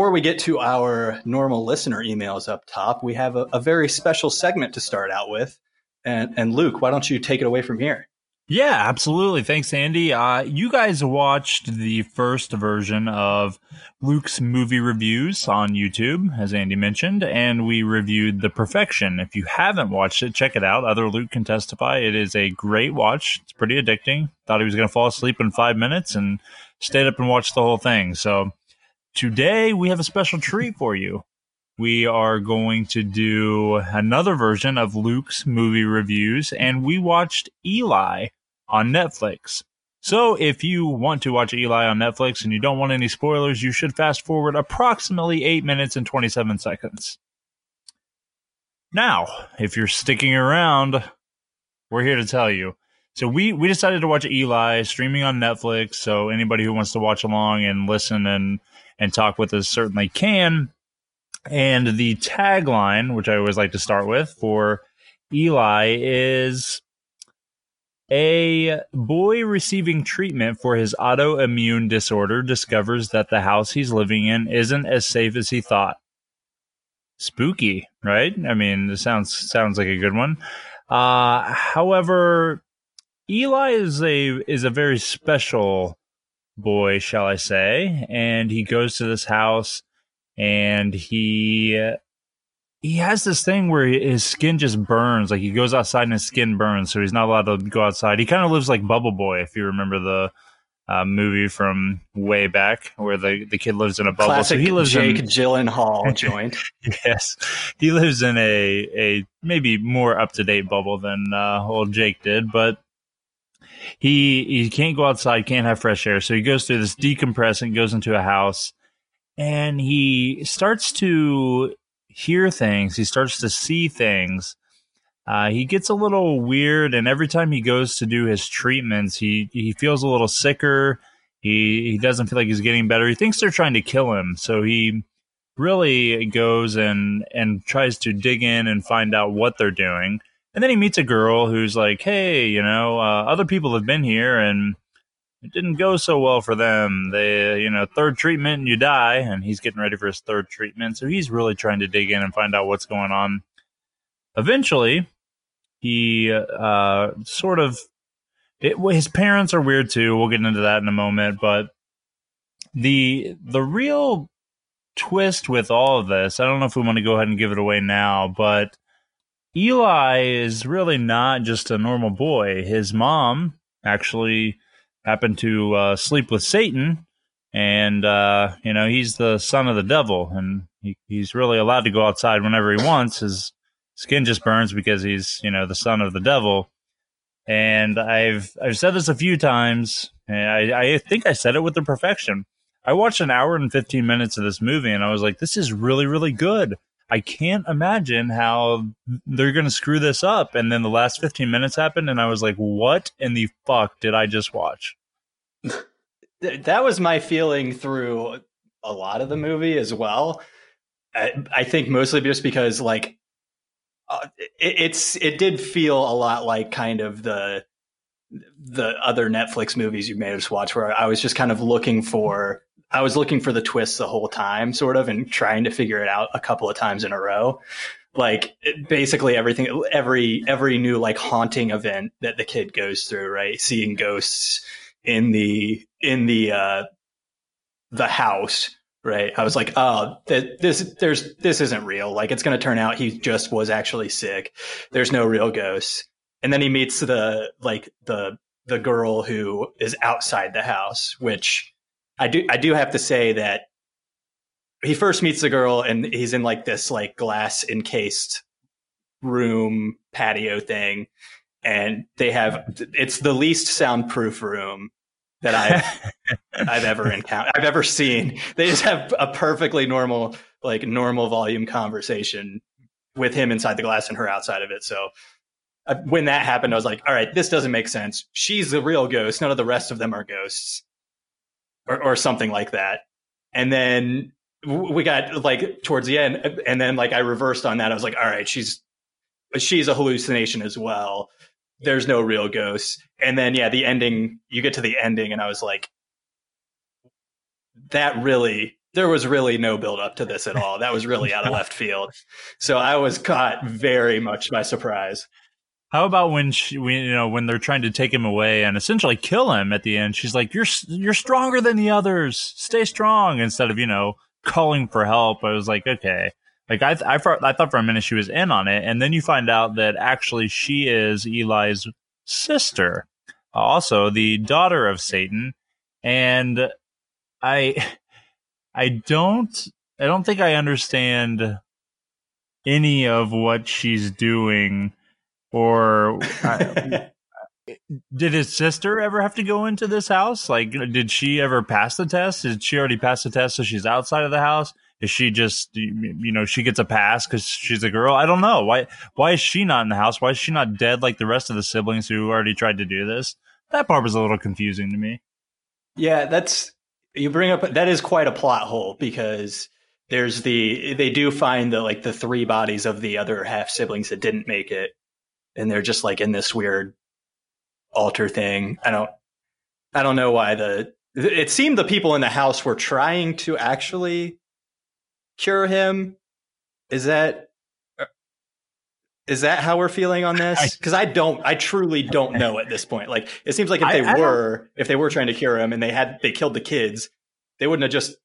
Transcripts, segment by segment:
before we get to our normal listener emails up top, we have a, a very special segment to start out with. And, and Luke, why don't you take it away from here? Yeah, absolutely. Thanks, Andy. Uh, you guys watched the first version of Luke's movie reviews on YouTube, as Andy mentioned, and we reviewed The Perfection. If you haven't watched it, check it out. Other Luke can testify. It is a great watch. It's pretty addicting. Thought he was going to fall asleep in five minutes and stayed up and watched the whole thing. So today we have a special treat for you. We are going to do another version of Luke's movie reviews, and we watched Eli on Netflix. So if you want to watch Eli on Netflix and you don't want any spoilers, you should fast forward approximately 8 minutes and 27 seconds. Now, if you're sticking around, we're here to tell you. So we we decided to watch Eli streaming on Netflix, so anybody who wants to watch along and listen and and talk with us certainly can. And the tagline, which I always like to start with for Eli is a boy receiving treatment for his autoimmune disorder discovers that the house he's living in isn't as safe as he thought. Spooky, right? I mean, this sounds sounds like a good one. Uh, however, Eli is a is a very special boy, shall I say? And he goes to this house, and he he has this thing where his skin just burns. Like he goes outside and his skin burns, so he's not allowed to go outside. He kind of lives like Bubble Boy, if you remember the uh, movie from way back, where the, the kid lives in a bubble. Classic so he lives Jake in Gyllenhaal joint. yes, he lives in a a maybe more up to date bubble than uh, old Jake did, but. He he can't go outside, can't have fresh air, so he goes through this decompressing, goes into a house, and he starts to hear things, he starts to see things. Uh, he gets a little weird, and every time he goes to do his treatments, he he feels a little sicker. He he doesn't feel like he's getting better. He thinks they're trying to kill him, so he really goes and and tries to dig in and find out what they're doing. And then he meets a girl who's like, "Hey, you know, uh, other people have been here, and it didn't go so well for them. They, you know, third treatment and you die, and he's getting ready for his third treatment. So he's really trying to dig in and find out what's going on. Eventually, he uh, sort of it, his parents are weird too. We'll get into that in a moment, but the the real twist with all of this, I don't know if we want to go ahead and give it away now, but Eli is really not just a normal boy. His mom actually happened to uh, sleep with Satan, and uh, you know he's the son of the devil, and he, he's really allowed to go outside whenever he wants. His skin just burns because he's you know the son of the devil. And I've I've said this a few times. And I, I think I said it with the perfection. I watched an hour and fifteen minutes of this movie, and I was like, "This is really, really good." I can't imagine how they're going to screw this up. And then the last 15 minutes happened, and I was like, what in the fuck did I just watch? that was my feeling through a lot of the movie as well. I, think mostly just because, like, uh, it, it's it did feel a lot like kind of the the other Netflix movies you made us watched, where I was just kind of looking for I was looking for the twist the whole time, sort of, and trying to figure it out a couple of times in a row. Like basically everything, every every new like haunting event that the kid goes through, right? Seeing ghosts in the in the uh, the house, right? I was like, oh, th- this there's this isn't real. Like it's going to turn out he just was actually sick. There's no real ghosts. And then he meets the like the the girl who is outside the house, which I do I do have to say that he first meets the girl and he's in like this like glass encased room patio thing and they have it's the least soundproof room that I've I've ever encountered I've ever seen. They just have a perfectly normal like normal volume conversation with him inside the glass and her outside of it. So uh, when that happened, I was like, all right, this doesn't make sense. She's the real ghost. None of the rest of them are ghosts or, or something like that. And then we got like towards the end, and then like I reversed on that. I was like, all right, she's she's a hallucination as well. There's no real ghosts. And then yeah, the ending. You get to the ending, and I was like, that really there was really no build up to this at all. That was really out of left field. So I was caught very much by surprise. How about when she, you know, when they're trying to take him away and essentially kill him at the end? She's like, "You're you're stronger than the others. Stay strong." Instead of you know calling for help, I was like, okay. Like I, I, I thought for a minute she was in on it, and then you find out that actually she is Eli's sister, also the daughter of Satan, and I, I don't, I don't think I understand any of what she's doing or I, eh, did his sister ever have to go into this house? Like, uh, did she ever pass the test? Did she already pass the test so she's outside of the house? Is she just, you know, she gets a pass because she's a girl? I don't know. Why, why is she not in the house? Why is she not dead like the rest of the siblings who already tried to do this? That part was a little confusing to me. Yeah, that's, you bring up, that is quite a plot hole because there's the, they do find the, like, the three bodies of the other half siblings that didn't make it and they're just like in this weird altar thing. I don't I don't know why the it seemed the people in the house were trying to actually cure him. Is that uh, is that how we're feeling on this? Because I, I, don't, I truly don't know at this point. Like, it seems like if they I, were, if they were trying to cure him and they had, they killed the kids, they wouldn't have just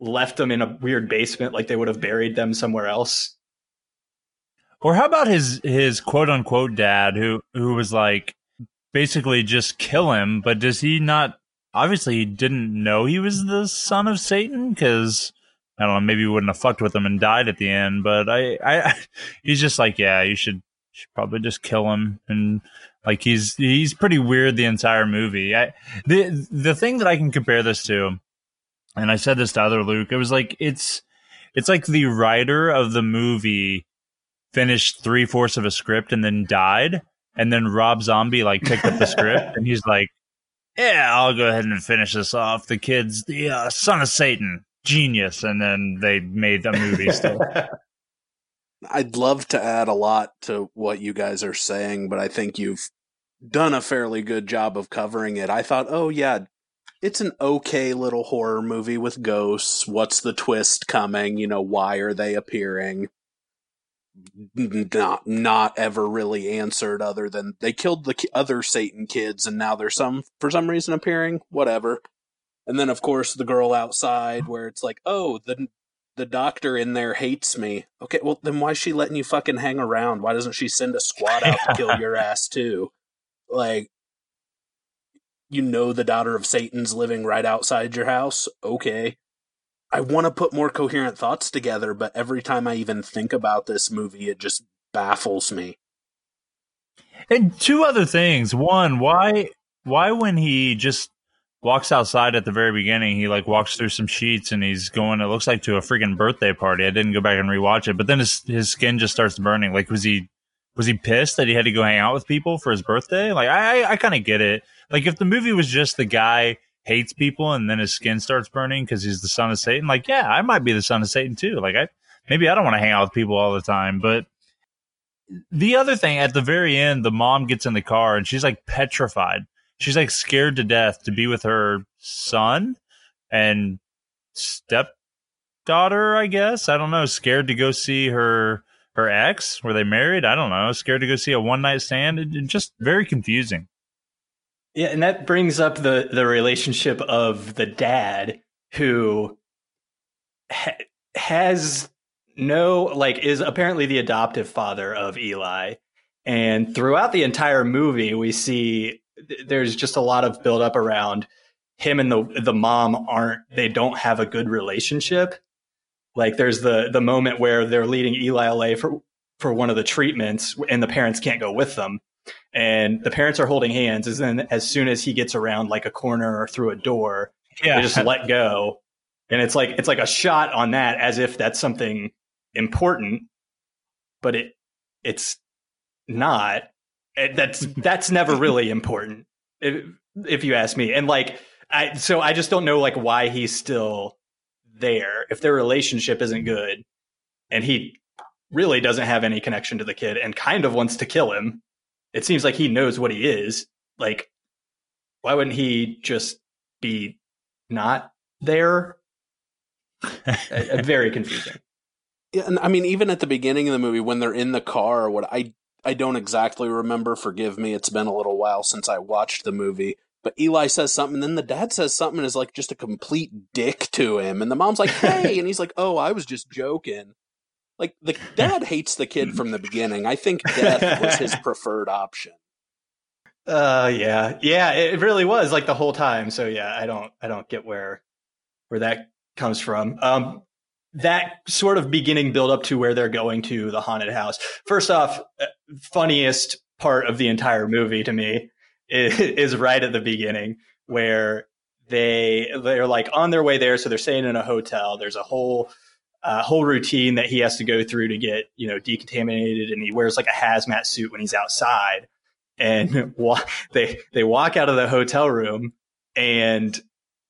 left them in a weird basement. Like they would have buried them somewhere else. Or how about his his quote unquote dad who who was like basically just kill him, but does he not obviously he didn't know he was the son of Satan because I don't know, maybe he wouldn't have fucked with him and died at the end, but I, I, he's just like, yeah, you should, should probably just kill him. And like, he's, he's pretty weird the entire movie. I, the, the thing that I can compare this to, and I said this to other Luke, it was like, it's, it's like the writer of the movie finished three fourths of a script and then died. And then Rob Zombie like picked up the script and he's like, "Yeah, I'll go ahead and finish this off. The kid's the uh, son of Satan, genius." And then they made the movie still. I'd love to add a lot to what you guys are saying, but I think you've done a fairly good job of covering it. I thought, oh yeah, it's an okay little horror movie with ghosts. What's the twist coming? You know, why are they appearing? Not not ever really answered other than they killed the other Satan kids and now there's some for some reason appearing whatever. And then of course the girl outside where it's like oh the the doctor in there hates me. Okay well then why is she letting you fucking hang around? Why doesn't she send a squad out to kill your ass too? Like you know the daughter of Satan's living right outside your house? Okay I want to put more coherent thoughts together, but every time I even think about this movie, it just baffles me. And two other things. One, why why when he just walks outside at the very beginning, he like walks through some sheets and he's going it looks like to a freaking birthday party. I didn't go back and rewatch it, but then his his skin just starts burning. Like was he was he pissed that he had to go hang out with people for his birthday? Like I I, I kind of get it. Like if the movie was just the guy hates people and then his skin starts burning because he's the son of Satan. Like, yeah, I might be the son of Satan too. Like, I maybe I don't want to hang out with people all the time, but the other thing at the very end, the mom gets in the car and she's like petrified. She's like scared to death to be with her son and stepdaughter, I guess. I don't know. Scared to go see her her ex. Were they married? I don't know. Scared to go see a one night stand. It, it, just very confusing. Yeah, and that brings up the the relationship of the dad who ha- has no like is apparently the adoptive father of Eli. And throughout the entire movie, we see there's just a lot of build up around him and the the mom aren't they don't have a good relationship. Like there's the the moment where they're leading Eli away for for one of the treatments and the parents can't go with them and the parents are holding hands. And then as soon as he gets around like a corner or through a door, yeah. they just let go. And it's like it's like a shot on that as if that's something important, but it it's not. It, that's that's never really important, if, if you ask me. And like I, so I just don't know like why he's still there if their relationship isn't good, and he really doesn't have any connection to the kid and kind of wants to kill him it seems like he knows what he is. Like, why wouldn't he just be not there? very confusing. Yeah, and I mean, even at the beginning of the movie, when they're in the car, what I I don't exactly remember. Forgive me, it's been a little while since I watched the movie. But Eli says something, and then the dad says something, and is like just a complete dick to him, and the mom's like, "Hey," and he's like, "Oh, I was just joking." Like the dad hates the kid from the beginning. I think death was his preferred option. Uh, yeah, yeah, it really was like the whole time. So yeah, I don't, I don't get where, where that comes from. Um, that sort of beginning build up to where they're going to the haunted house. First off, uh, funniest part of the entire movie to me is, is right at the beginning where they they're like on their way there, so they're staying in a hotel. There's a whole uh, whole routine that he has to go through to get you know decontaminated, and he wears like a hazmat suit when he's outside. And wa- they they walk out of the hotel room, and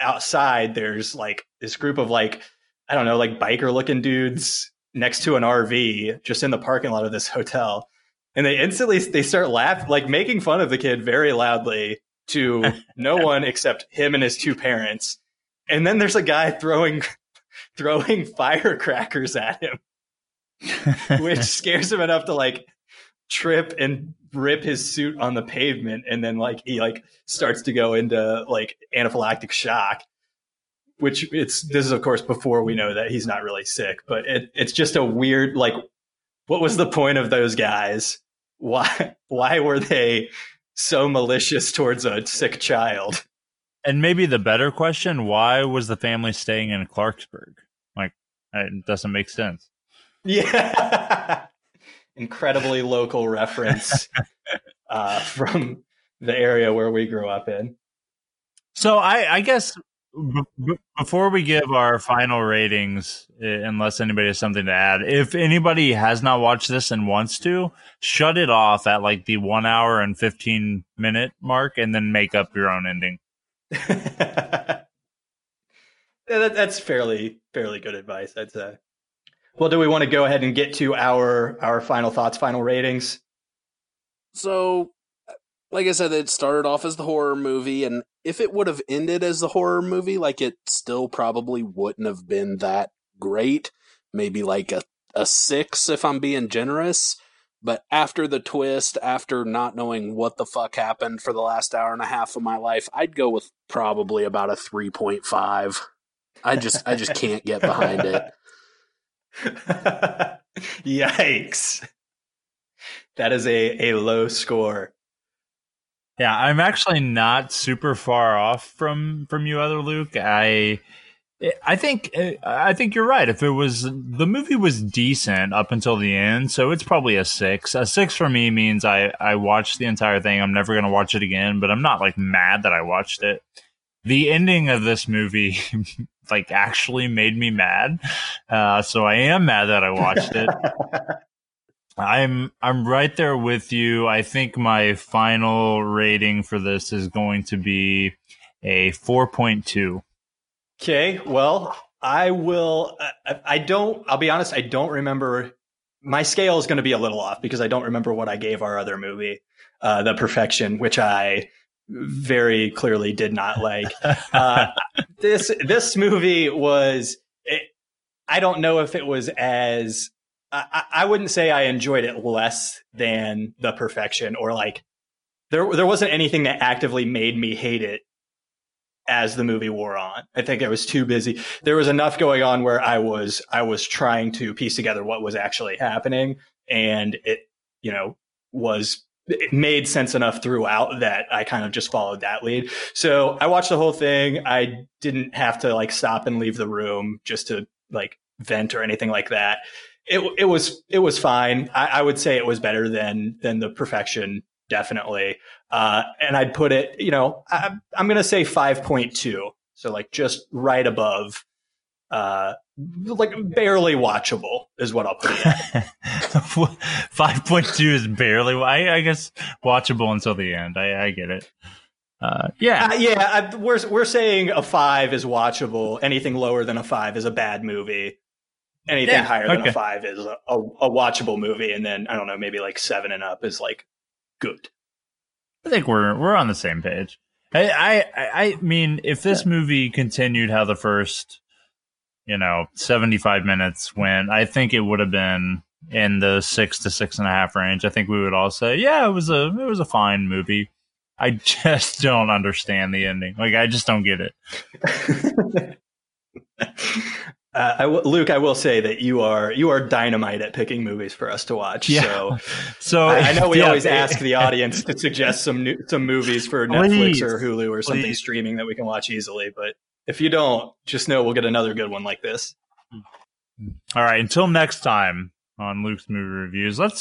outside there's like this group of like I don't know like biker looking dudes next to an RV just in the parking lot of this hotel, and they instantly they start laughing like making fun of the kid very loudly to no one except him and his two parents. And then there's a guy throwing throwing firecrackers at him, which scares him enough to like trip and rip his suit on the pavement, and then like he like starts to go into like anaphylactic shock. Which it's this is of course before we know that he's not really sick, but it, it's just a weird like what was the point of those guys? Why why were they so malicious towards a sick child? And maybe the better question: Why was the family staying in Clarksburg? Like, it doesn't make sense. Yeah, incredibly local reference uh, from the area where we grew up in. So I, I guess b- before we give our final ratings, unless anybody has something to add, if anybody has not watched this and wants to, shut it off at like the one hour and fifteen minute mark, and then make up your own ending. yeah, that, that's fairly fairly good advice, I'd say. Well, do we want to go ahead and get to our our final thoughts, final ratings? So, like I said, it started off as the horror movie, and if it would have ended as the horror movie, like it still probably wouldn't have been that great. Maybe like a, a six if I'm being generous. But after the twist, after not knowing what the fuck happened for the last hour and a half of my life, I'd go with probably about a 3.5. I just I just can't get behind it. Yikes. That is a, a low score. Yeah, I'm actually not super far off from from you, other Luke. I I think I think you're right. If it was the movie was decent up until the end, so it's probably a six. A six for me means I I watched the entire thing. I'm never gonna watch it again, but I'm not like mad that I watched it. The ending of this movie like actually made me mad, uh, so I am mad that I watched it. I'm I'm right there with you. I think my final rating for this is going to be a 4.2. Okay, well, I will I, I don't I'll be honest, I don't remember my scale is going to be a little off because I don't remember what I gave our other movie, uh, The Perfection, which I very clearly did not like. Uh, this this movie was it, I don't know if it was as I, I wouldn't say I enjoyed it less than The Perfection or like there there wasn't anything that actively made me hate it as the movie wore on. I think I was too busy. There was enough going on where I was I was trying to piece together what was actually happening and it you know was it made sense enough throughout that I kind of just followed that lead. So I watched the whole thing. I didn't have to like stop and leave the room just to like vent or anything like that it it was it was fine. I, I, would say it was better than than the perfection, definitely. Uh, and I'd put it, you know, I, am gonna say five point two, so like just right above, uh, like barely watchable is what I'll put it. five point two is barely. I, I, guess watchable until the end. I, I get it. Uh, yeah, uh, yeah. I, we're we're saying a five is watchable. Anything lower than a five is a bad movie anything yeah, higher than a five is a, a, a, watchable movie, and then I don't know, maybe like seven and up is like good. I think we're we're on the same page. I I, I mean, if this yeah. movie continued how the first you know, 75 minutes went, I think it would have been in the six to six and a half range. I think we would all say, yeah, it was a, it was a fine movie. I just don't understand the ending. Like, I just don't get it. Uh, I w- Luke, I will say that you are you are dynamite at picking movies for us to watch. Yeah. So So I, I know we yeah, always ask the audience to suggest some new, some movies for Netflix Please. or Hulu or something Please. streaming that we can watch easily. But if you don't, just know we'll get another good one like this. All right. Until next time on Luke's movie reviews, let's